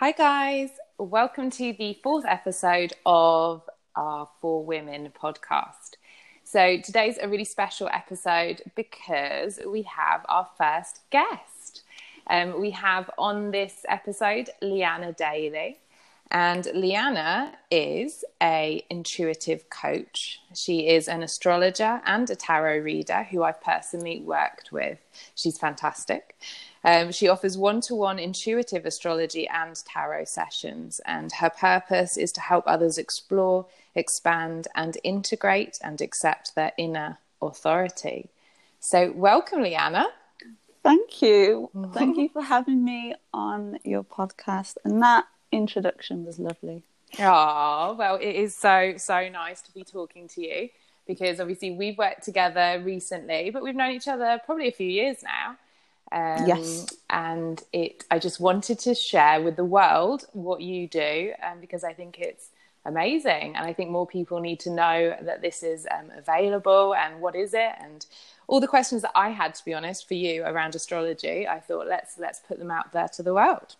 Hi, guys. Welcome to the fourth episode of our For Women podcast. So, today's a really special episode because we have our first guest. Um, we have on this episode Leanna Daly. And Leanna is a intuitive coach. She is an astrologer and a tarot reader who I've personally worked with. She's fantastic. Um, she offers one to one intuitive astrology and tarot sessions, and her purpose is to help others explore, expand, and integrate and accept their inner authority. So, welcome, Leanna. Thank you. Thank you for having me on your podcast. And that introduction was lovely. Oh, well, it is so, so nice to be talking to you because obviously we've worked together recently, but we've known each other probably a few years now. Um, yes. And it, I just wanted to share with the world what you do, um, because I think it's amazing, and I think more people need to know that this is um, available and what is it, and all the questions that I had, to be honest, for you around astrology. I thought let's let's put them out there to the world.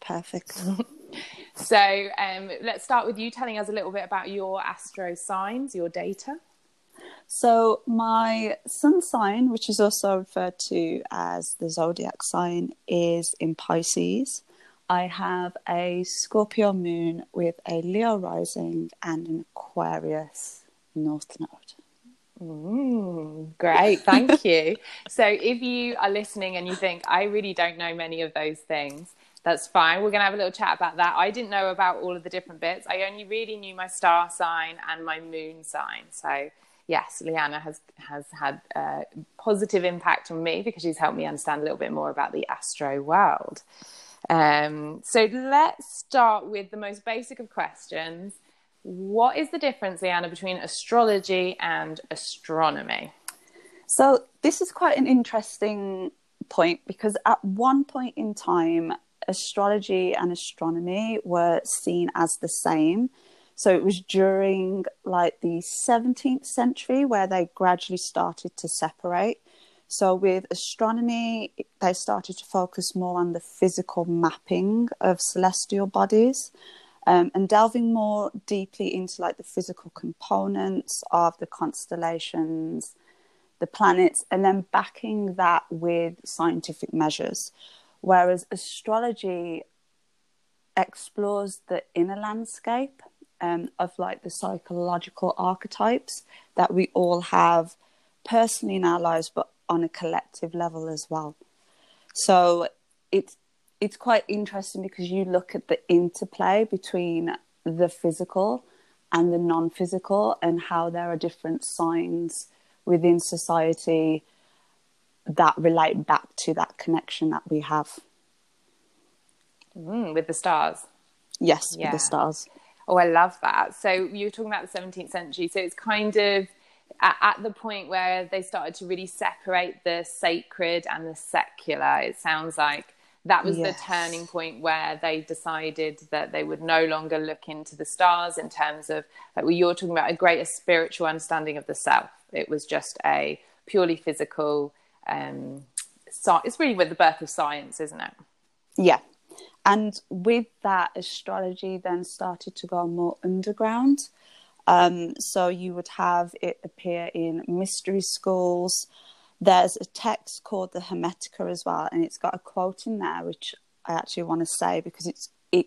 Perfect. so um, let's start with you telling us a little bit about your astro signs, your data. So, my sun sign, which is also referred to as the zodiac sign, is in Pisces. I have a Scorpio moon with a Leo rising and an Aquarius north node. Mm, great, thank you. so, if you are listening and you think, I really don't know many of those things, that's fine. We're going to have a little chat about that. I didn't know about all of the different bits. I only really knew my star sign and my moon sign. So, yes, Leanna has has had a positive impact on me because she's helped me understand a little bit more about the astro world. Um, so let's start with the most basic of questions. What is the difference, Leanna, between astrology and astronomy? So this is quite an interesting point because at one point in time, astrology and astronomy were seen as the same so it was during like the 17th century where they gradually started to separate. So with astronomy, they started to focus more on the physical mapping of celestial bodies. Um, and delving more deeply into like the physical components of the constellations, the planets, and then backing that with scientific measures. Whereas astrology explores the inner landscape um, of like the psychological archetypes that we all have personally in our lives, but on a collective level as well. So it's it's quite interesting because you look at the interplay between the physical and the non-physical and how there are different signs within society that relate back to that connection that we have mm, with the stars yes yeah. with the stars Oh, I love that. So you were talking about the 17th century. So it's kind of at, at, the point where they started to really separate the sacred and the secular. It sounds like that was yes. the turning point where they decided that they would no longer look into the stars in terms of like well, you're talking about a greater spiritual understanding of the self. It was just a purely physical. Um, so it's really with the birth of science, isn't it? Yeah, and with that, astrology then started to go more underground. Um, so you would have it appear in mystery schools. There's a text called the Hermetica as well, and it's got a quote in there which I actually want to say because it's it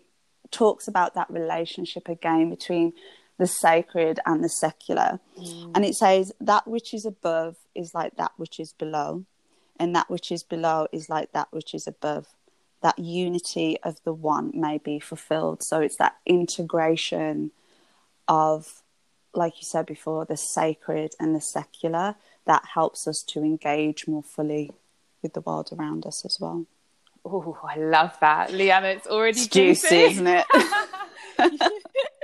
talks about that relationship again between the sacred and the secular. Mm. And it says that which is above is like that which is below, and that which is below is like that which is above that unity of the one may be fulfilled. So it's that integration of, like you said before, the sacred and the secular that helps us to engage more fully with the world around us as well. Oh, I love that, Liam, It's already it's juicy, isn't it?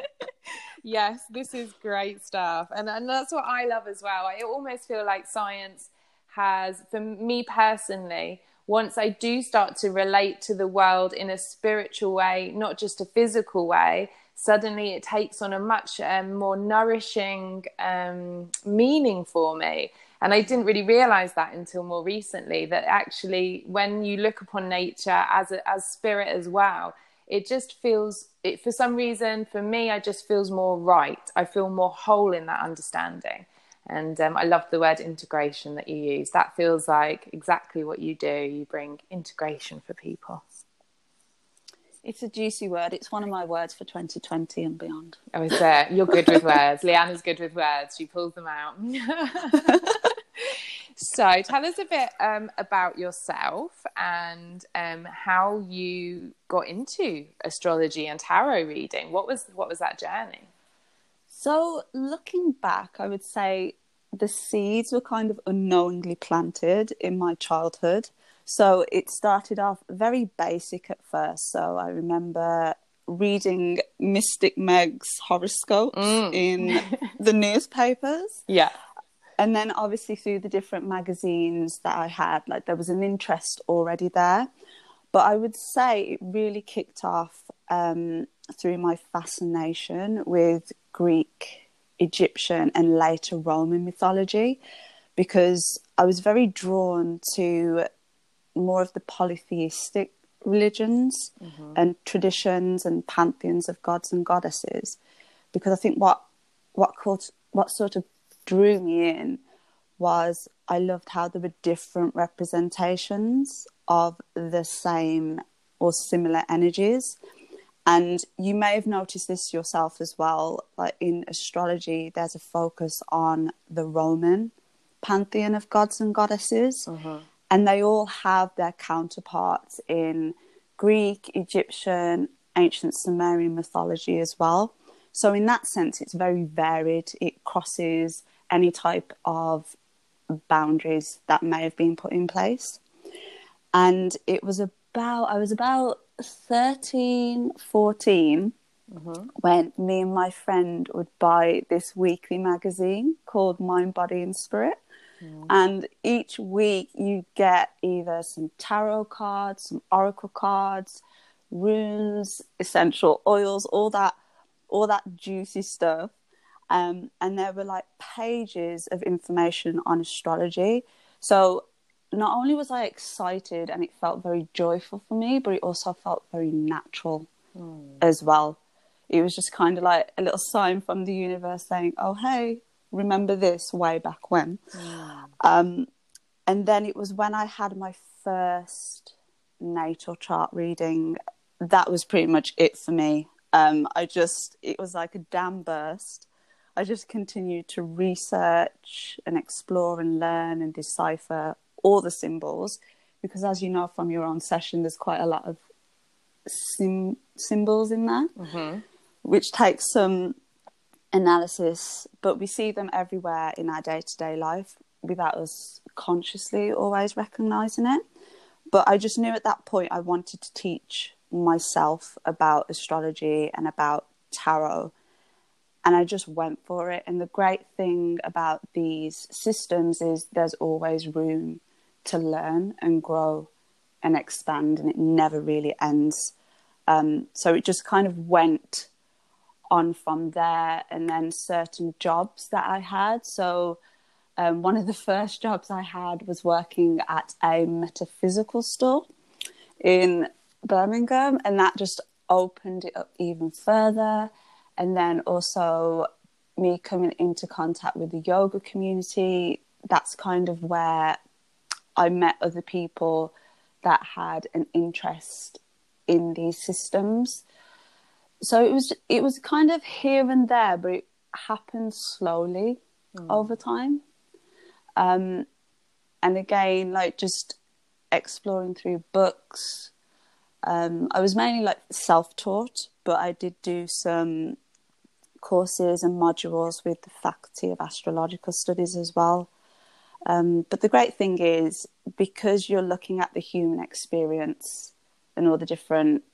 yes, this is great stuff, and and that's what I love as well. I almost feel like science has, for me personally, once I do start to relate to the world in a spiritual way, not just a physical way, suddenly it takes on a much um, more nourishing um, meaning for me. And I didn't really realize that until more recently that actually, when you look upon nature as, a, as spirit as well, it just feels it for some reason for me I just feels more right. I feel more whole in that understanding. And um, I love the word integration that you use. That feels like exactly what you do. You bring integration for people. It's a juicy word. It's one of my words for 2020 and beyond. Oh, is it? You're good with words. Leanna's good with words. She pulls them out. so, tell us a bit um, about yourself and um, how you got into astrology and tarot reading. What was what was that journey? So, looking back, I would say the seeds were kind of unknowingly planted in my childhood. So it started off very basic at first. So I remember reading Mystic Meg's horoscopes mm. in the newspapers. Yeah. And then obviously through the different magazines that I had, like there was an interest already there. But I would say it really kicked off um, through my fascination with Greek, Egyptian, and later Roman mythology because I was very drawn to more of the polytheistic religions mm-hmm. and traditions and pantheons of gods and goddesses because I think what what caught, what sort of drew me in was I loved how there were different representations of the same or similar energies. And you may have noticed this yourself as well. Like in astrology, there's a focus on the Roman pantheon of gods and goddesses. Mm-hmm and they all have their counterparts in Greek, Egyptian, ancient Sumerian mythology as well. So, in that sense, it's very varied. It crosses any type of boundaries that may have been put in place. And it was about, I was about 13, 14 mm-hmm. when me and my friend would buy this weekly magazine called Mind, Body, and Spirit. Mm. And each week you get either some tarot cards, some oracle cards, runes, essential oils, all that, all that juicy stuff. Um, and there were like pages of information on astrology. So not only was I excited and it felt very joyful for me, but it also felt very natural mm. as well. It was just kind of like a little sign from the universe saying, "Oh, hey, remember this way back when. Mm. Um, and then it was when I had my first natal chart reading, that was pretty much it for me. Um, I just, it was like a dam burst. I just continued to research and explore and learn and decipher all the symbols because, as you know from your own session, there's quite a lot of sim- symbols in there, mm-hmm. which takes some analysis, but we see them everywhere in our day to day life without us consciously always recognizing it. But I just knew at that point I wanted to teach myself about astrology and about tarot. And I just went for it. And the great thing about these systems is there's always room to learn and grow and expand, and it never really ends. Um, so it just kind of went on from there and then certain jobs that I had. So, um, one of the first jobs I had was working at a metaphysical store in Birmingham, and that just opened it up even further. And then also me coming into contact with the yoga community, that's kind of where I met other people that had an interest in these systems so it was it was kind of here and there, but it happened slowly mm. over time. Um, and again, like just exploring through books. Um, I was mainly like self-taught, but I did do some courses and modules with the Faculty of Astrological Studies as well. Um, but the great thing is because you're looking at the human experience and all the different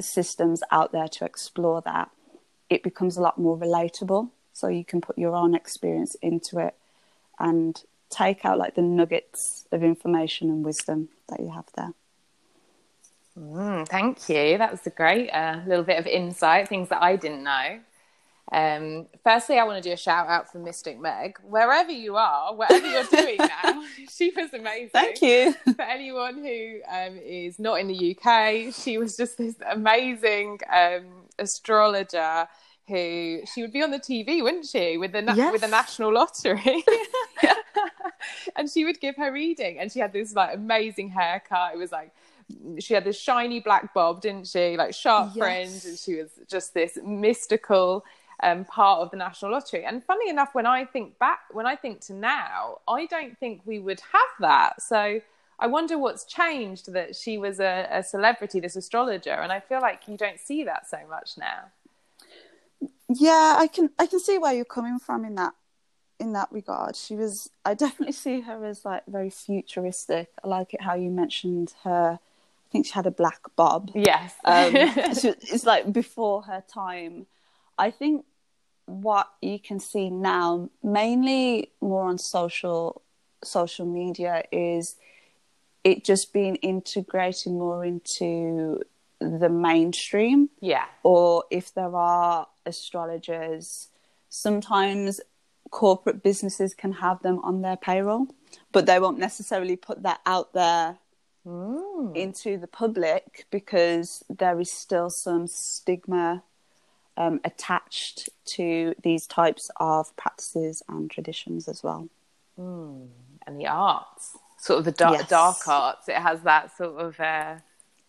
systems out there to explore that, it becomes a lot more relatable. So you can put your own experience into it and take out like the nuggets of information and wisdom that you have there. Mm, thank you. That was a great uh, little bit of insight, things that I didn't know. Um, firstly, I want to do a shout out for Mystic Meg, wherever you are, whatever you're doing now. she was amazing. Thank you. For anyone who um, is not in the UK, she was just this amazing um, astrologer who she would be on the TV, wouldn't she, with the na- Yes. with the national lottery, and she would give her reading, and she had this like amazing haircut. It was like she had this shiny black bob, didn't she? Like sharp Yes. fringe, and she was just this mystical um, part of the national lottery. And funny enough, when I think back, when I think to now, I don't think we would have that. So. I wonder what's changed that she was a, a celebrity, this astrologer, and I feel like you don't see that so much now. Yeah, I can I can see where you're coming from in that in that regard. She was I definitely see her as like very futuristic. I like it how you mentioned her I think she had a black bob. Yes. Um so it's like before her time. I think what you can see now mainly more on social social media is it just being integrated more into the mainstream yeah. or if there are astrologers, sometimes corporate businesses can have them on their payroll, but they won't necessarily put that out there Mm. into the public because there is still some stigma um, attached to these types of practices and traditions as well. And the arts, sort of the dark, Yes. dark arts, it has that sort of uh,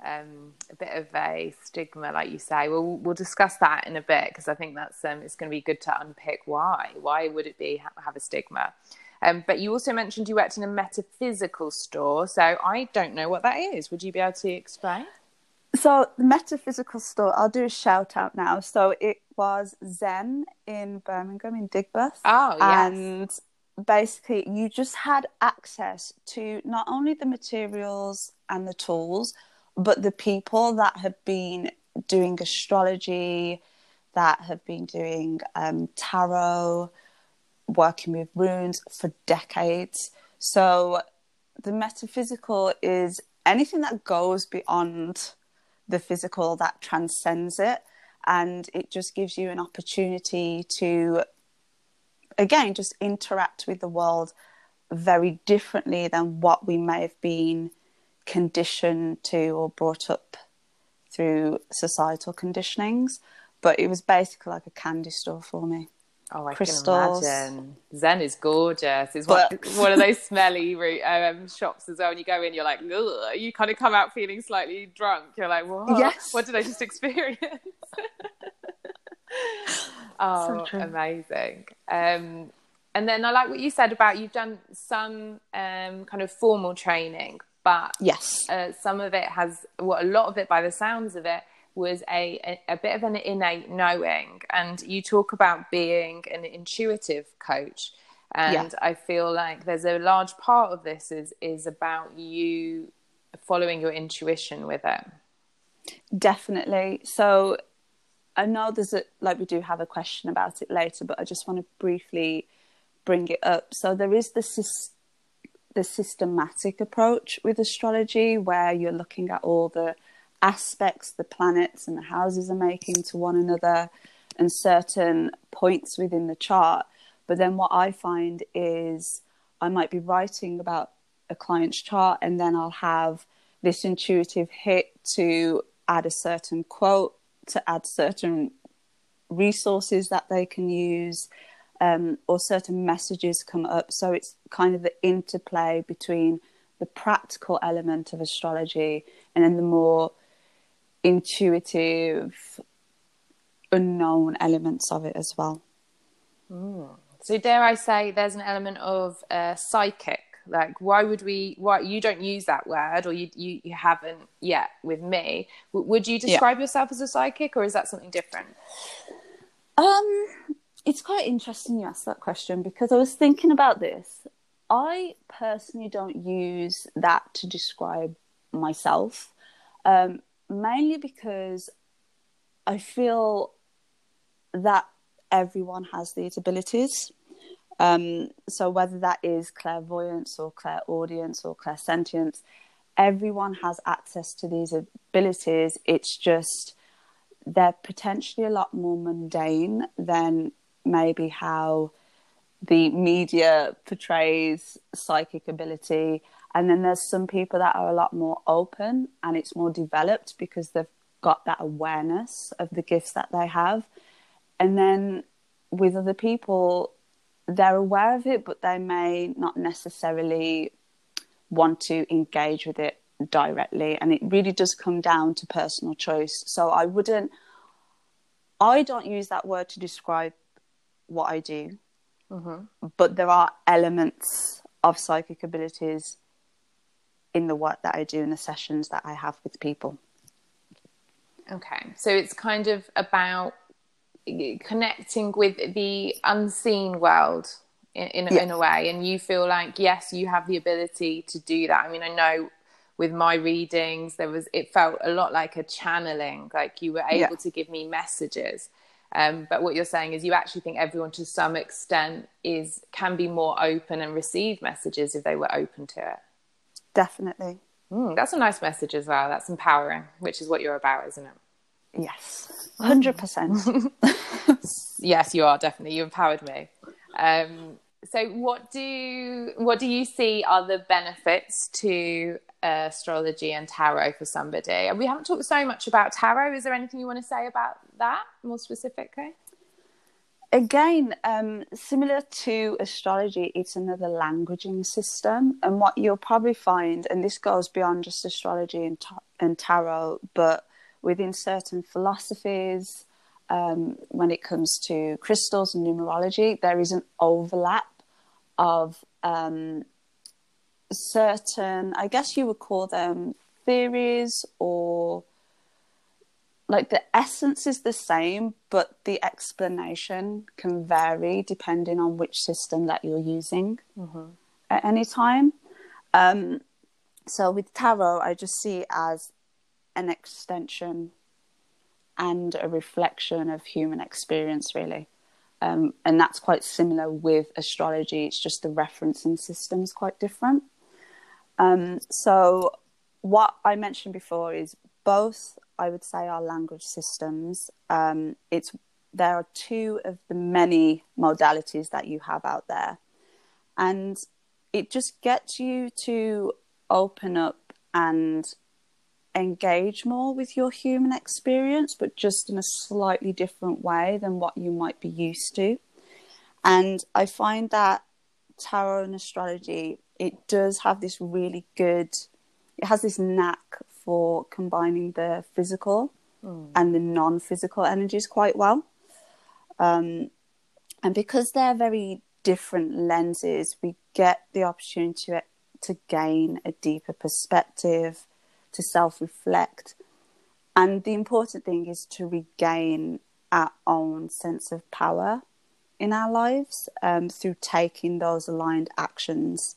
um, a bit of a stigma, like you say. Well, we'll discuss that in a bit because I think that's um, it's going to be good to unpick why. Why would it be have a stigma? Um, but you also mentioned you worked in a metaphysical store, so I don't know what that is. Would you be able to explain? So the metaphysical store, I'll do a shout out now. So it was Zen in Birmingham in Digbeth. Oh, yes. And basically you just had access to not only the materials and the tools, but the people that have been doing astrology, that have been doing um, tarot, working with runes for decades. So the metaphysical is anything that goes beyond the physical, that transcends it. And it just gives you an opportunity to, again, just interact with the world very differently than what we may have been conditioned to or brought up through societal conditionings. But it was basically like a candy store for me. Oh, I Crystals. can imagine. Zen is gorgeous. It's one, But- one of those smelly um, shops as well. And you go in, you're like, Ugh. you kind of come out feeling slightly drunk. You're like, what? Yes. What did I just experience? oh, So amazing. Um, and then I like what you said about you've done some um, kind of formal training, but Yes. uh, some of it has well a lot of it by the sounds of it was a, a, a bit of an innate knowing and you talk about being an intuitive coach and Yeah. i feel like there's a large part of this is is about you following your intuition with it Definitely. So I know there's a like we do have a question about it later, but I just want to briefly bring it up. So there is the sys- the systematic approach with astrology where you're looking at all the aspects the planets and the houses are making to one another and certain points within the chart. But then what I find is I might be writing about a client's chart and then I'll have this intuitive hit to add a certain quote, to add certain resources that they can use, um, or certain messages come up. So it's kind of the interplay between the practical element of astrology and then the more intuitive, unknown elements of it as well. so dare i say there's an element of uh, psychic. Like why would we why you don't use that word or you you, you haven't yet with me. W- would you describe yourself as a psychic or is that something different? Um, it's quite interesting you asked that question because I was thinking about this. I personally don't use that to describe myself, um, mainly because I feel that everyone has these abilities. Um, so whether that is clairvoyance or clairaudience or clairsentience, everyone has access to these abilities. It's just they're potentially a lot more mundane than maybe how the media portrays psychic ability. And then there's some people that are a lot more open and it's more developed because they've got that awareness of the gifts that they have. And then with other people, they're aware of it, but they may not necessarily want to engage with it directly. And it really does come down to personal choice. So I wouldn't, I don't use that word to describe what I do, mm-hmm. but there are elements of psychic abilities in the work that I do in the sessions that I have with people. Okay, so it's kind of about connecting with the unseen world in in, yes. in, a way, and you feel like yes, you have the ability to do that. I mean, I know with my readings, there was it felt a lot like a channeling, like you were able yeah. to give me messages. Um, but what you're saying is you actually think everyone to some extent is can be more open and receive messages if they were open to it. Definitely. Mm, that's a nice message as well. That's empowering, which is what you're about, isn't it? Yes, hundred percent. Yes, you are definitely. You empowered me. Um, so, what do what do you see are the benefits to uh, astrology and tarot for somebody? And We haven't talked so much about tarot. Is there anything you want to say about that more specifically? Again, um, similar to astrology, it's another languaging system. And what you'll probably find, and this goes beyond just astrology and, ta- and tarot, but within certain philosophies, um, when it comes to crystals and numerology, there is an overlap of um, certain, I guess you would call them theories or like the essence is the same, but the explanation can vary depending on which system that you're using mm-hmm. at any time. Um, so with tarot, I just see it as an extension and a reflection of human experience, really. Um, and that's quite similar with astrology. It's just the referencing system is quite different. Um, so, what I mentioned before is both, I would say, are language systems. Um, it's there are two of the many modalities that you have out there, and it just gets you to open up and engage more with your human experience, but just in a slightly different way than what you might be used to. And I find that tarot and astrology, it does have this really good, it has this knack for combining the physical mm. and the non physical energies quite well. Um, and because they're very different lenses, we get the opportunity to, to gain a deeper perspective to self reflect. And the important thing is to regain our own sense of power in our lives um, through taking those aligned actions.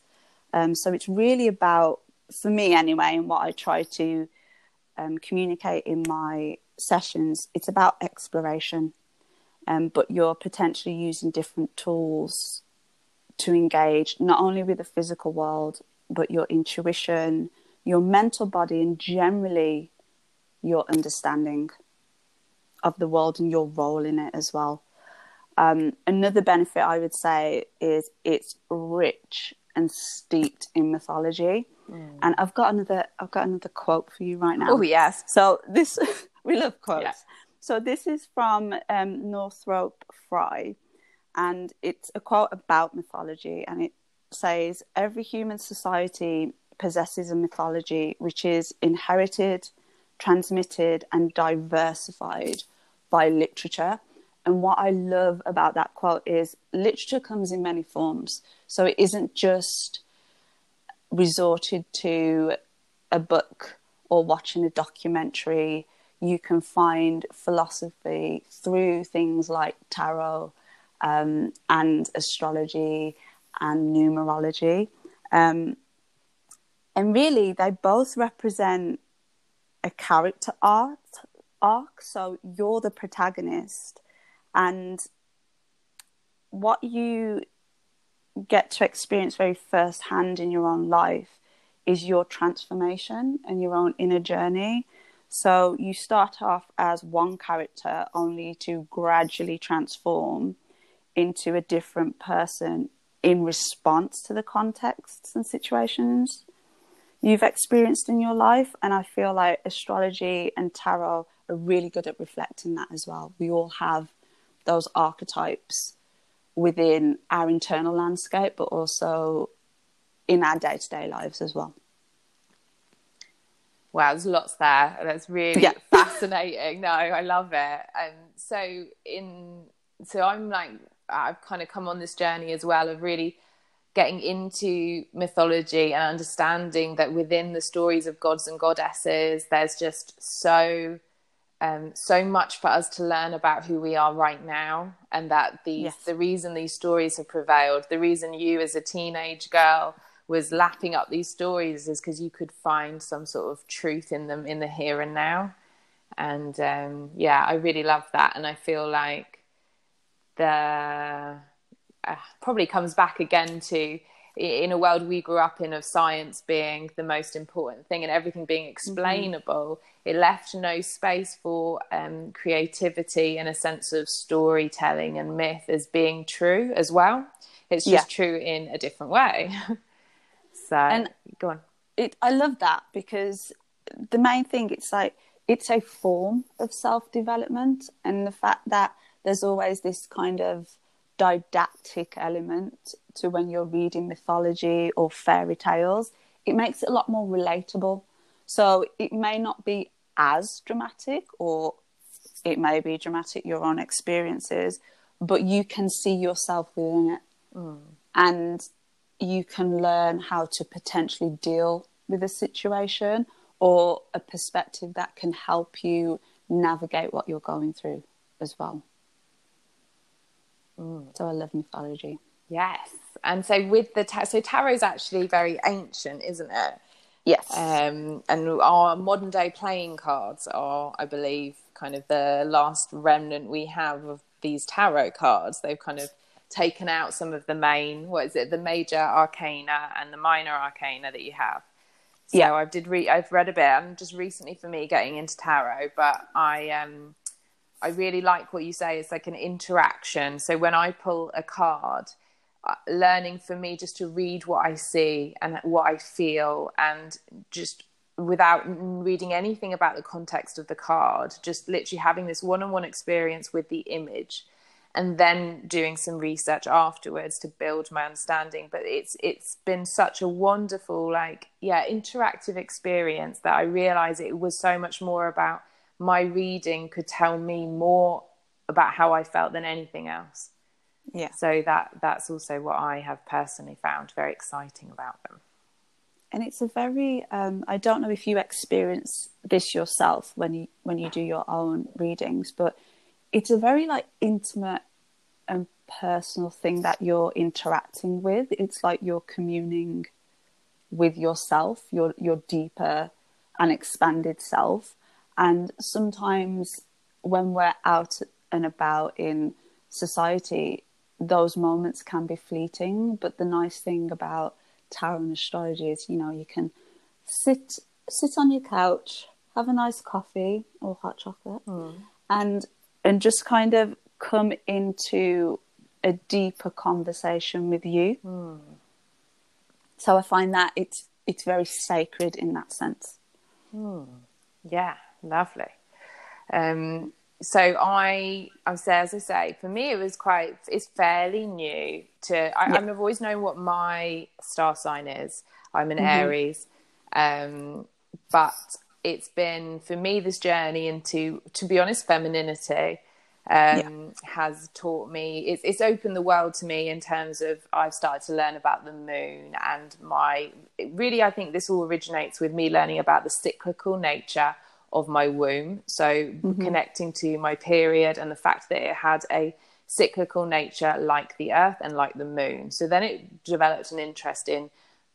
Um, so it's really about, for me anyway, and what I try to um, communicate in my sessions, it's about exploration. Um, but you're potentially using different tools to engage not only with the physical world, but your intuition, your mental body and generally your understanding of the world and your role in it as well. Um, another benefit I would say is it's rich and steeped in mythology. Mm. And I've got another I've got another quote for you right now. Oh yes. So this we love quotes. Yeah. So this is from um, Northrop Frye, and it's a quote about mythology, and it says every human society possesses a mythology which is inherited, transmitted, and diversified by literature. And what I love about that quote is literature comes in many forms. So it isn't just resorted to a book or watching a documentary. You can find philosophy through things like tarot um, and astrology and numerology. Um, and really they both represent a character art arc so you're the protagonist and what you get to experience very firsthand in your own life is your transformation and your own inner journey So you start off as one character only to gradually transform into a different person in response to the contexts and situations you've experienced in your life. And I feel like astrology and tarot are really good at reflecting that as well. We all have those archetypes within our internal landscape, but also in our day to day lives as well. Wow, there's lots there. That's really yeah. fascinating. No, I love it. And so in so I'm like I've kind of come on this journey as well of really getting into mythology and understanding that within the stories of gods and goddesses, there's just so um, so much for us to learn about who we are right now, and that the yes. the reason these stories have prevailed, the reason you as a teenage girl was lapping up these stories is because you could find some sort of truth in them in the here and now. And um, yeah, I really love that, and I feel like the uh, probably comes back again to in a world we grew up in of science being the most important thing and everything being mm-hmm. explainable mm-hmm. it left no space for um, creativity and a sense of storytelling and myth as being true as well it's just yeah. true in a different way so and go on it i love that because the main thing it's like it's a form of self development and the fact that there's always this kind of didactic element to when you're reading mythology or fairy tales. It makes it a lot more relatable. So it may not be as dramatic, or it may be dramatic, your own experiences, but you can see yourself within it. Mm. And you can learn how to potentially deal with a situation or a perspective that can help you navigate what you're going through as well. Mm. So I love mythology. Yes. And so with the ta- so tarot is actually very ancient, isn't it? Yes. Um, and our modern day playing cards are, I believe, kind of the last remnant we have of these tarot cards. They've kind of taken out some of the main, what is it, the major arcana and the minor arcana that you have. So yeah. I did read, I've read a bit. I'm just recently for me getting into tarot, but I um I really like what you say. It's like an interaction. So when I pull a card, uh, learning for me just to read what I see and what I feel, and just without reading anything about the context of the card, just literally having this one on one experience with the image and then doing some research afterwards to build my understanding but it's it's been such a wonderful like yeah interactive experience that i realize it was so much more about my reading could tell me more about how I felt than anything else. Yeah. So that that's also what I have personally found very exciting about them. And it's a very um, I don't know if you experience this yourself when you when you do your own readings, but it's a very like intimate and personal thing that you're interacting with. It's like you're communing with yourself, your your deeper and expanded self. And sometimes when we're out and about in society, those moments can be fleeting. But the nice thing about tarot and astrology is, you know, you can sit sit on your couch, have a nice coffee or hot chocolate, mm. and and just kind of come into a deeper conversation with you. Mm. So I find that it's it's very sacred in that sense. Mm. Yeah, lovely. Um, so I, I there, as I say, for me, it was quite, it's fairly new to, I, yeah. I've always known what my star sign is. I'm an mm-hmm. Aries. Um, but it's been, for me, this journey into, to be honest, femininity. Um, yeah. has taught me it's, it's opened the world to me in terms of I've started to learn about the moon and my really I think this all originates with me learning about the cyclical nature of my womb. So mm-hmm. connecting to my period and the fact that it had a cyclical nature like the earth and like the moon. So then it developed an interest in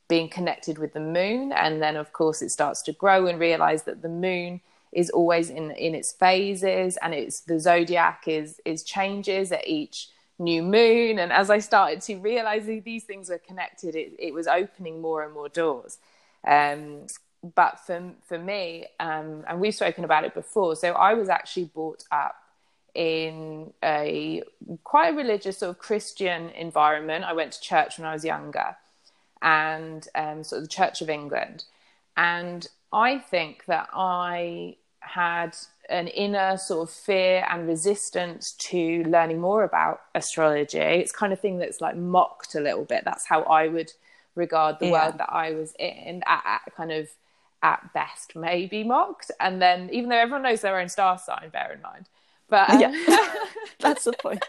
being connected with the moon. And then, of course, it starts to grow and realize that the moon is always in, in its phases and it's the zodiac is, is changes at each new moon. And as I started to realize these things were connected, it, it was opening more and more doors. Um, but for for me, um, and we've spoken about it before. So I was actually brought up in a quite a religious sort of Christian environment. I went to church when I was younger, and um, sort of the Church of England, and I think that I had an inner sort of fear and resistance to learning more about astrology. It's kind of thing that's like mocked a little bit. That's how I would regard the yeah. world that I was in at, at, kind of at best maybe mocked. And then even though everyone knows their own star sign, bear in mind. But um, yeah, that's the point.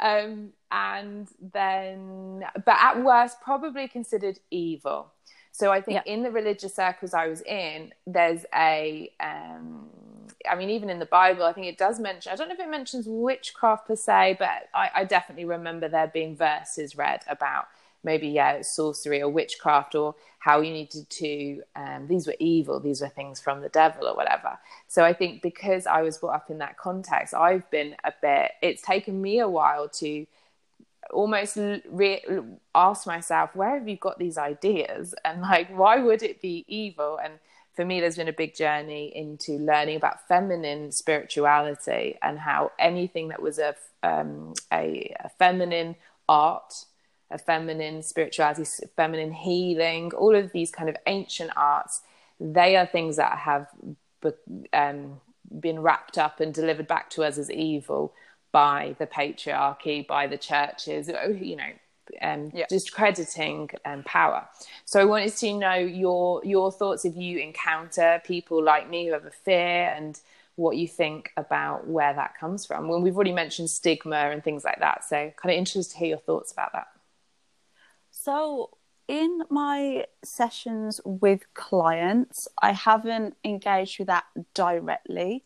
um, and then, but at worst, probably considered evil. So I think yeah. in the religious circles I was in, there's a, um, I mean, even in the Bible, I think it does mention, I don't know if it mentions witchcraft per se, but I, I definitely remember there being verses read about maybe, yeah, sorcery or witchcraft or how you needed to, um, these were evil, these were things from the devil or whatever. So I think because I was brought up in that context, I've been a bit, it's taken me a while to, almost re- ask myself, where have you got these ideas? And like, why would it be evil? And for me, there's been a big journey into learning about feminine spirituality and how anything that was a, um, a, a feminine art, a feminine spirituality, feminine healing, all of these kind of ancient arts, they are things that have um, been wrapped up and delivered back to us as evil by the patriarchy, by the churches, oh, you know, um, yeah. discrediting um, power. So I wanted to know your your thoughts if you encounter people like me who have a fear and what you think about where that comes from. When we've already mentioned stigma and things like that, so kind of interested to hear your thoughts about that. So in my sessions with clients, I haven't engaged with that directly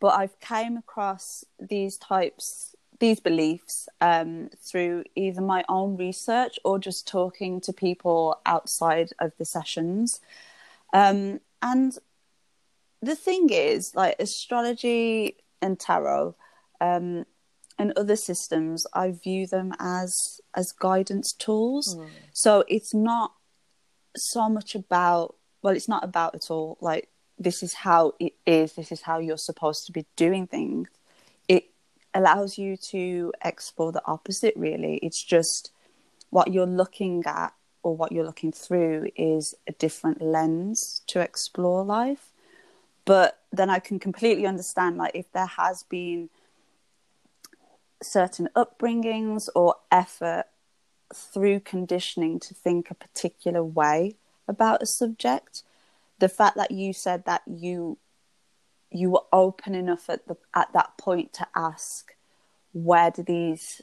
but I've came across these types these beliefs um, through either my own research or just talking to people outside of the sessions. Um, and the thing is, like astrology and tarot um, and other systems, I view them as as guidance tools. Mm. So it's not so much about well, it's not about at all like this is how it is, this is how you're supposed to be doing things, it allows you to explore the opposite, really. It's just what you're looking at or what you're looking through is a different lens to explore life. But then I can completely understand, like, if there has been certain upbringings or effort through conditioning to think a particular way about a subject, the fact that you said that you you were open enough at the at that point to ask where do these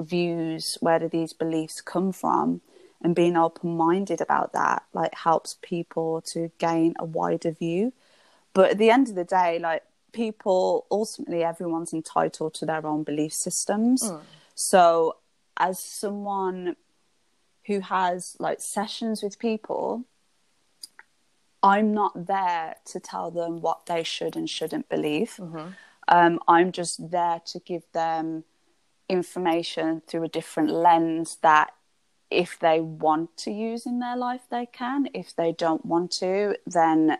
views where do these beliefs come from? And being open minded about that like helps people to gain a wider view. But at the end of the day like people ultimately everyone's entitled to their own belief systems mm. so as someone who has like sessions with people I'm not there to tell them what they should and shouldn't believe. Mm-hmm. Um, I'm just there to give them information through a different lens that if they want to use in their life, they can. If they don't want to, then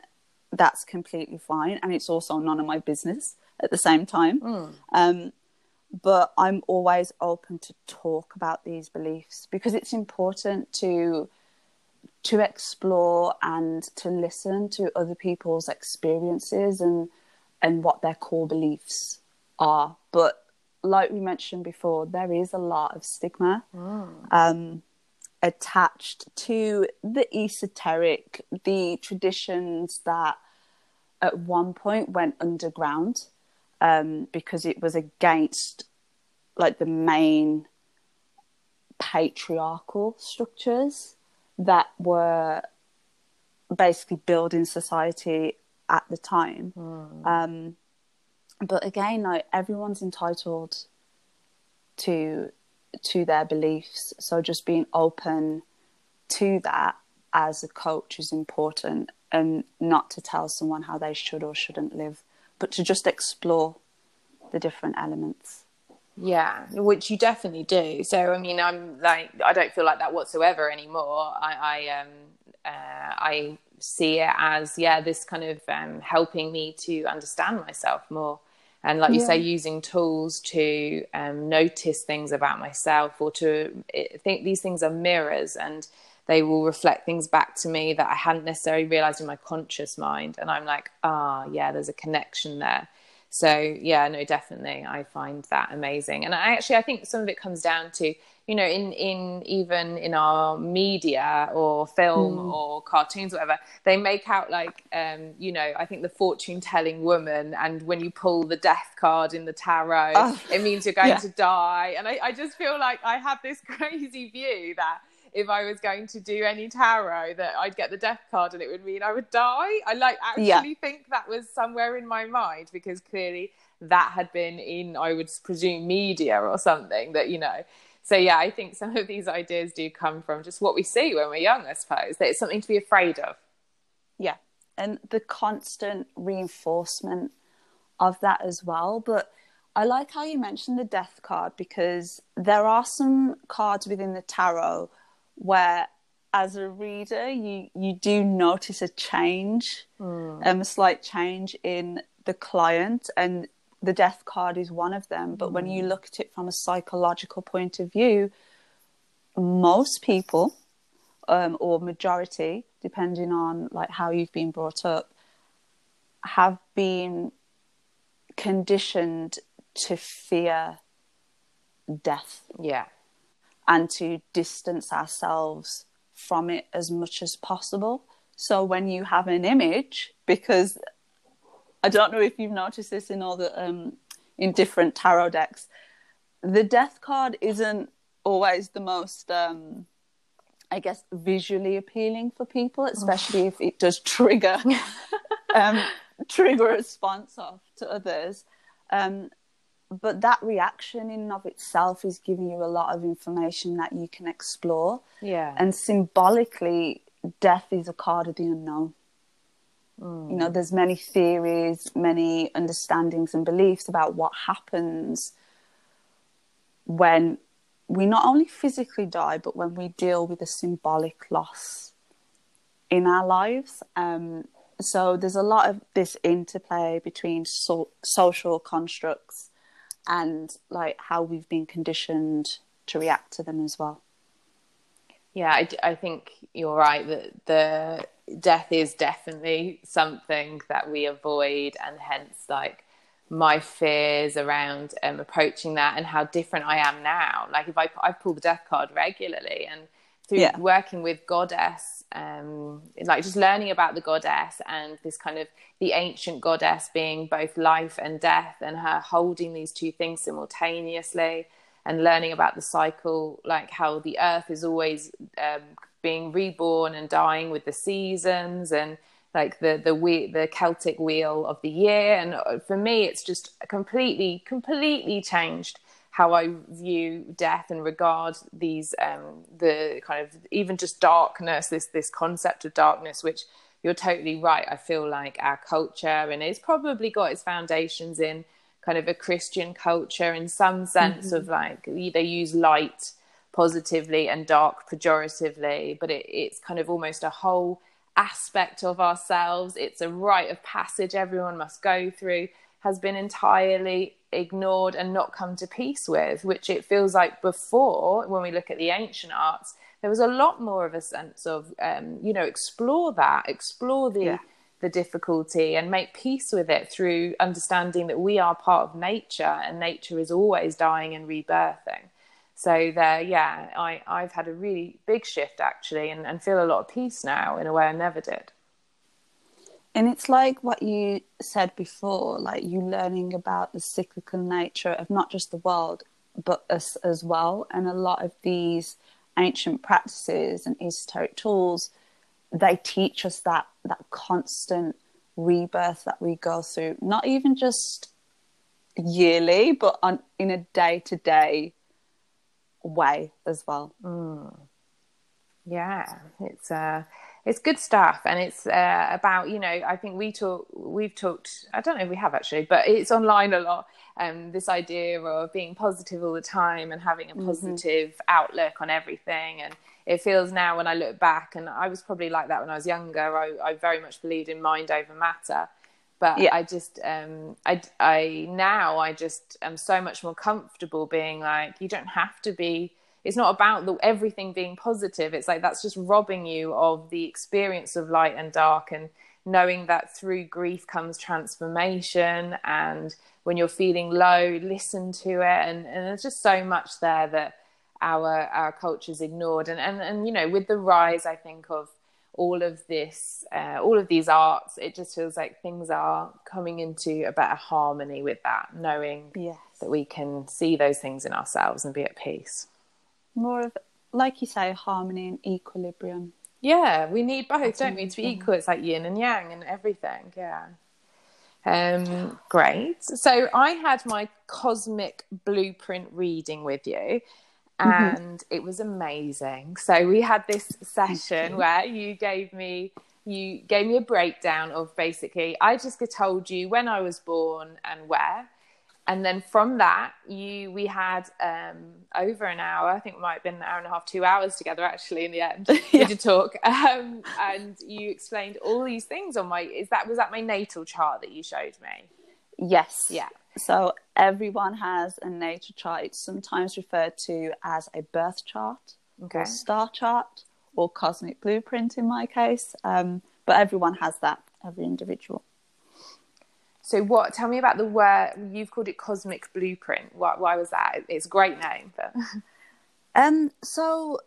that's completely fine. And it's also none of my business at the same time. Mm. Um, but I'm always open to talk about these beliefs because it's important to to explore and to listen to other people's experiences and and what their core beliefs are but like we mentioned before there is a lot of stigma oh. um, attached to the esoteric the traditions that at one point went underground um, because it was against like the main patriarchal structures that were basically building society at the time. Mm. Um, but again, like everyone's entitled to to their beliefs. So just being open to that as a coach is important, and not to tell someone how they should or shouldn't live, but to just explore the different elements. Yeah, which you definitely do. So I mean, I'm like, I don't feel like that whatsoever anymore. I, I um, uh, I see it as yeah, this kind of um, helping me to understand myself more. And like you yeah. say, using tools to um, notice things about myself or to think these things are mirrors and they will reflect things back to me that I hadn't necessarily realized in my conscious mind. And I'm like, ah, yeah, there's a connection there. So yeah, no, definitely, I find that amazing. And I actually, I think some of it comes down to you know in in even in our media or film mm. or cartoons whatever they make out like um you know i think the fortune telling woman and when you pull the death card in the tarot oh, it means you're going yeah. to die and I, I just feel like i have this crazy view that if I was going to do any tarot that I'd get the death card and it would mean I would die. I like actually yeah. think that was somewhere in my mind because clearly that had been in I would presume media or something that you know so yeah, I think some of these ideas do come from just what we see when we're young, I suppose. That it's something to be afraid of. Yeah. And the constant reinforcement of that as well. But I like how you mentioned the death card because there are some cards within the tarot where as a reader you you do notice a change mm. um, a slight change in the client and the death card is one of them. But mm. when you mm. look at it from a psychological point of view, most people, um, or majority, depending on like how you've been brought up, have been conditioned to fear death. Yeah. And to distance ourselves from it as much as possible. So when you have an image, because I don't know if you've noticed this in all the um, in different tarot decks. The death card isn't always the most, um, I guess, visually appealing for people, especially if it does trigger um, trigger a response off to others. Um, but that reaction in and of itself is giving you a lot of information that you can explore. Yeah. And symbolically, death is a card of the unknown. Mm. You know, there's many theories, many understandings and beliefs about what happens when we not only physically die, but when we deal with a symbolic loss in our lives. Um, so there's a lot of this interplay between so- social constructs and like how we've been conditioned to react to them as well. Yeah, I, I think you're right that the death is definitely something that we avoid, and hence, like my fears around um, approaching that and how different I am now. Like if I I pull the death card regularly, and through yeah. working with goddess, um, like just learning about the goddess and this kind of the ancient goddess being both life and death, and her holding these two things simultaneously and learning about the cycle, like how the earth is always um, being reborn and dying with the seasons and like the the we- the Celtic wheel of the year. And uh, for me, it's just completely completely changed how I view death and regard these um, the kind of even just darkness. This this concept of darkness, which you're totally right. I feel like our culture and it's probably got its foundations in kind of a Christian culture in some sense mm-hmm. of like they use light positively and dark pejoratively, but it, it's kind of almost a whole aspect of ourselves. It's a rite of passage everyone must go through, has been entirely ignored and not come to peace with, which it feels like before, when we look at the ancient arts, there was a lot more of a sense of, um, you know, explore that, explore the. Yeah the difficulty and make peace with it through understanding that we are part of nature and nature is always dying and rebirthing. So there, yeah, I, I've had a really big shift actually and, and feel a lot of peace now in a way I never did. And it's like what you said before, like you learning about the cyclical nature of not just the world, but us as well. And a lot of these ancient practices and esoteric tools they teach us that that constant rebirth that we go through not even just yearly but on in a day to day way as well mm. yeah it's uh it's good stuff and it's uh, about you know i think we talk we've talked i don't know if we have actually but it's online a lot um, this idea of being positive all the time and having a mm-hmm. positive mm-hmm. outlook on everything and it feels now when i look back and i was probably like that when i was younger i, I very much believed in mind over matter but yeah. i just um, I, I now i just am so much more comfortable being like you don't have to be it's not about the, everything being positive. It's like that's just robbing you of the experience of light and dark and knowing that through grief comes transformation and when you're feeling low listen to it. And, and there's just so much there that our our culture's ignored. And, and and you know with the rise i think of all of this uh, all of these arts it just feels like things are coming into a better harmony with that knowing yes. that we can see those things in ourselves and be at peace. More of like you say harmony and equilibrium. Yeah we need both That's don't we to be equal? It's like yin and yang and everything yeah. Um great. So i had my cosmic blueprint reading with you. And mm-hmm. it was amazing. So we had this session where you gave me you gave me a breakdown of basically i just told you when i was born and where. And then from that you we had um, over an hour i think it might have been an hour and a half two hours together actually in the end yeah. to talk. Um, and you explained all these things on my is that was that my natal chart that you showed me? Yes. Yeah so everyone has a natal chart it's sometimes referred to as a birth chart okay. or star chart or cosmic blueprint in my case um, but everyone has that every individual so what? Tell me about the word you've called it cosmic blueprint. Why, why was that? It's a great name, but um. So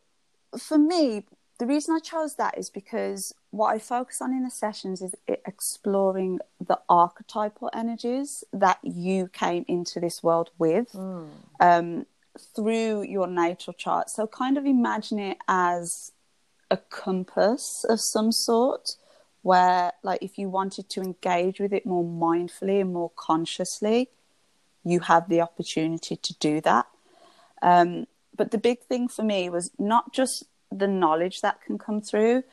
for me, the reason I chose that is because what I focus on in the sessions is exploring the archetypal energies that you came into this world with mm. um, through your natal chart. So kind of imagine it as a compass of some sort where like if you wanted to engage with it more mindfully and more consciously you have the opportunity to do that um, but the big thing for me was not just the knowledge that can come through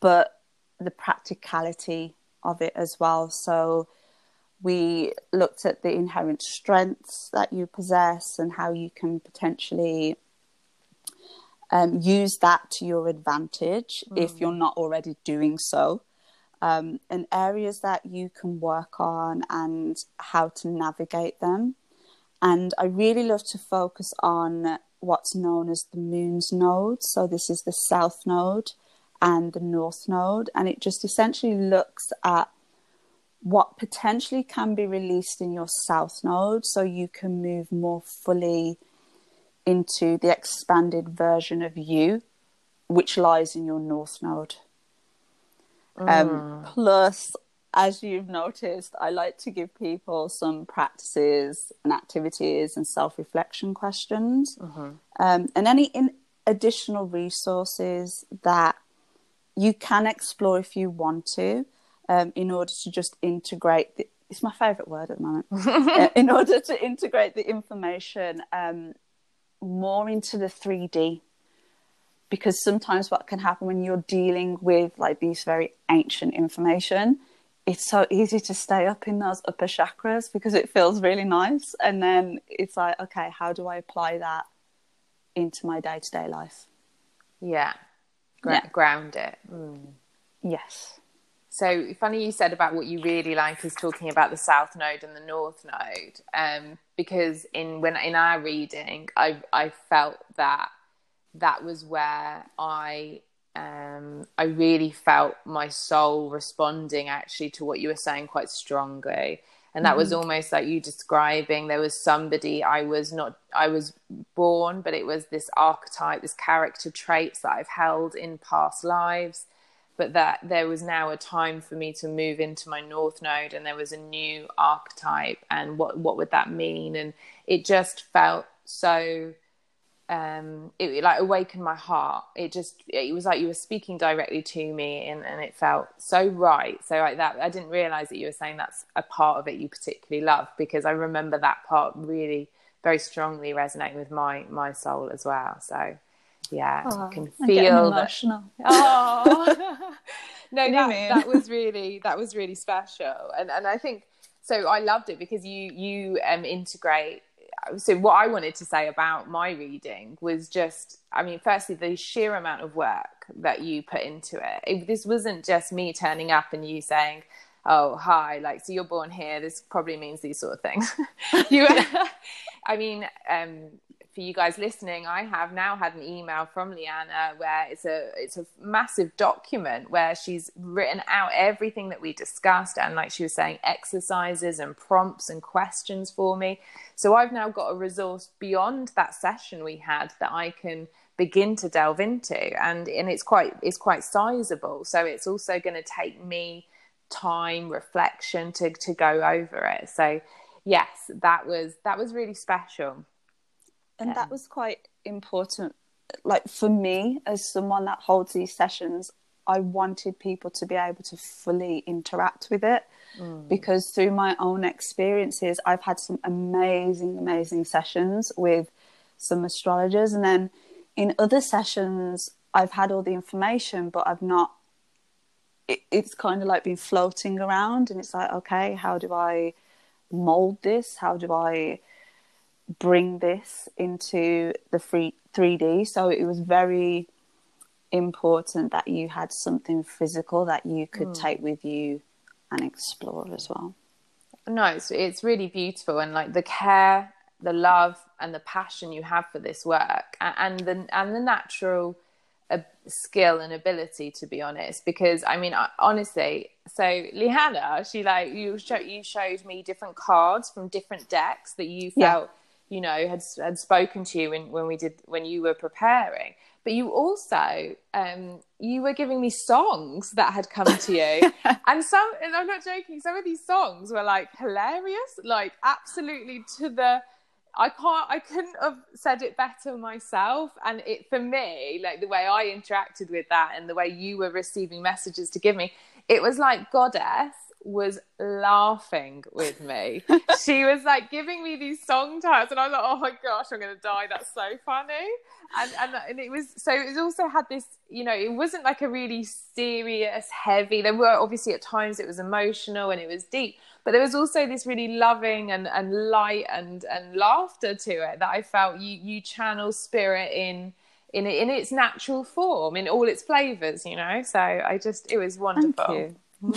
but the practicality of it as well so we looked at the inherent strengths that you possess and how you can potentially um, use that to your advantage mm. if you're not already doing so um, and areas that you can work on and how to navigate them. And I really love to focus on what's known as the moon's node. So this is the south node and the north node. And it just essentially looks at what potentially can be released in your south node so you can move more fully into the expanded version of you, which lies in your north node. Um, mm. plus, as you've noticed, I like to give people some practices and activities and self reflection questions, mm-hmm. um, and any in- additional resources that you can explore if you want to, um, in order to just integrate. The, it's my favorite word at the moment. uh, in order to integrate the information um, more into the 3D because sometimes what can happen when you're dealing with like these very ancient information it's so easy to stay up in those upper chakras because it feels really nice and then it's like okay how do i apply that into my day-to-day life yeah, Gra- yeah. ground it mm. yes so funny you said about what you really like is talking about the south node and the north node um, because in when in our reading i i felt that that was where I um, I really felt my soul responding actually to what you were saying quite strongly. And that mm-hmm. was almost like you describing there was somebody I was not I was born, but it was this archetype, this character traits that I've held in past lives. But that there was now a time for me to move into my north node and there was a new archetype and what what would that mean? And it just felt so um, it like awakened my heart. It just it was like you were speaking directly to me, and, and it felt so right. So like that, I didn't realize that you were saying that's a part of it you particularly love because I remember that part really very strongly resonating with my my soul as well. So yeah, oh, I can feel emotional. Oh, no, that, that was really that was really special, and and I think so. I loved it because you you um integrate. So what I wanted to say about my reading was just, I mean, firstly, the sheer amount of work that you put into it. it this wasn't just me turning up and you saying, oh hi like so you're born here. This probably means these sort of things. You i mean um, for you guys listening i have now had an email from leanna where it's a it's a massive document where she's written out everything that we discussed and like she was saying exercises and prompts and questions for me so i've now got a resource beyond that session we had that i can begin to delve into and and it's quite it's quite sizable. So it's also going to take me time reflection to to go over it. So yes that was that was really special. And yeah. that um, was quite important. Like for me as someone that holds these sessions i wanted people to be able to fully interact with it mm. because through my own experiences i've had some amazing amazing sessions with some astrologers and then in other sessions i've had all the information but i've not it, it's kind of like been floating around and it's like okay how do i mold this how do i bring this into the free 3d so it was very important that you had something physical that you could mm. take with you and explore as well no it's, it's really beautiful and like the care the love and the passion you have for this work and, and the and the natural a skill and ability to be honest because i mean honestly so Leanna, she like you show, you showed me different cards from different decks that you felt yeah. you know had had spoken to you when, when we did when you were preparing but you also um, you were giving me songs that had come to you. And some and i'm not joking some of these songs were like hilarious like absolutely to the I can't I couldn't have said it better myself. And it for me like the way I interacted with that and the way you were receiving messages to give me it was like goddess was laughing with me. She was like giving me these song titles and I was like oh my gosh I'm going to die. That's so funny. And, and and it was so it also had this you know it wasn't like a really serious heavy there were obviously at times it was emotional and it was deep but there was also this really loving and, and light and, and laughter to it that I felt you you channel spirit in in in its natural form in all its flavors you know? So I just it was wonderful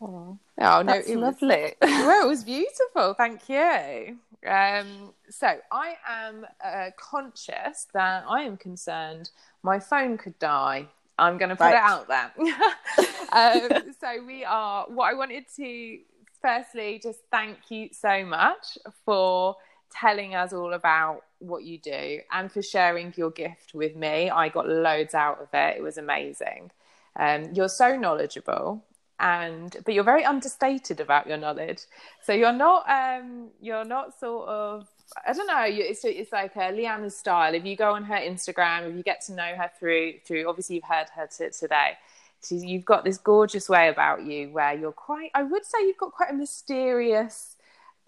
oh. oh no it lovely was, well it was beautiful thank you um, so I am uh, conscious that I am concerned my phone could die I'm going to put right. it out there. um, so we are. What I wanted to firstly just thank you so much for telling us all about what you do and for sharing your gift with me. I got loads out of it. It was amazing. Um, you're so knowledgeable and but you're very understated about your knowledge so you're not um you're not sort of I don't know. It's it's like a Leanna's style. If you go on her Instagram, if you get to know her through through, obviously you've heard her t- today. She's, you've got this gorgeous way about you where you're quite. I would say you've got quite a mysterious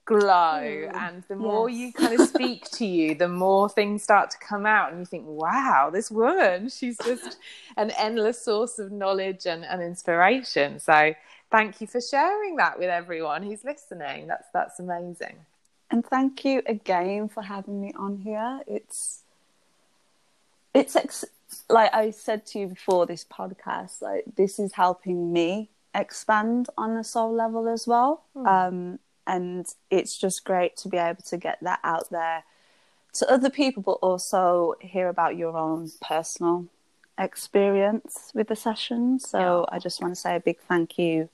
glow, mm, and the more yes. you kind of speak to you, the more things start to come out, and you think, "Wow, this woman, she's just an endless source of knowledge and, and inspiration." So, thank you for sharing that with everyone who's listening. That's that's amazing. And thank you again for having me on here. It's it's ex- like I said to you before this podcast, like this is helping me expand on a soul level as well. Mm. Um, and it's just great to be able to get that out there to other people, but also hear about your own personal experience with the session. So yeah. I just want to say a big thank you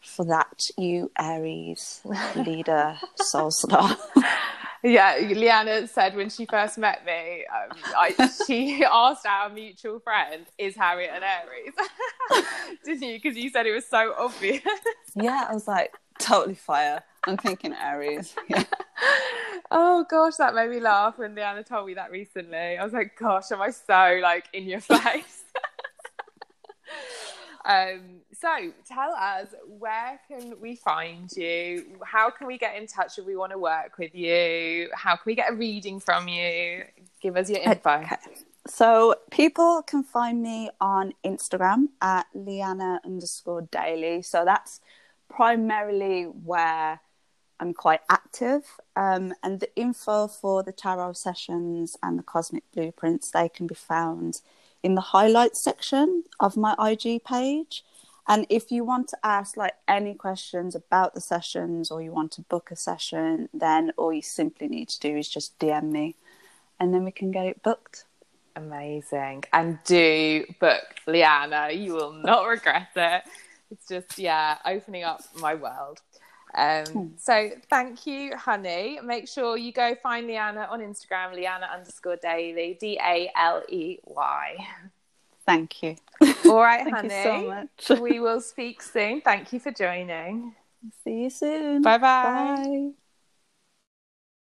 for that, you Aries leader soul star. yeah, Leanna said when she first met me, um, I, she asked our mutual friend, "Is Harriet an Aries?" Didn't you? Because you said it was so obvious. yeah, I was like, totally fire. I'm thinking Aries. Yeah. oh gosh, that made me laugh when Leanna told me that recently. I was like, gosh, am I so like in your face? Um, so tell us where can we find you? How can we get in touch if we want to work with you? How can we get a reading from you? Give us your info. Okay. So people can find me on Instagram at Liana underscore daily. So that's primarily where I'm quite active. Um, and the info for the tarot sessions and the cosmic blueprints, they can be found in the highlights section of my IG page. And if you want to ask like any questions about the sessions or you want to book a session, then all you simply need to do is just DM me and then we can get it booked. Amazing. And do book Liana. You will not regret it. It's just, yeah, opening up my world. Um, so thank you, honey. Make sure you go find Liana on Instagram, Liana underscore daily, D A L E Y. Thank you. All right, Thank honey. so much. we will speak soon. Thank you for joining. See you soon. Bye-bye. Bye.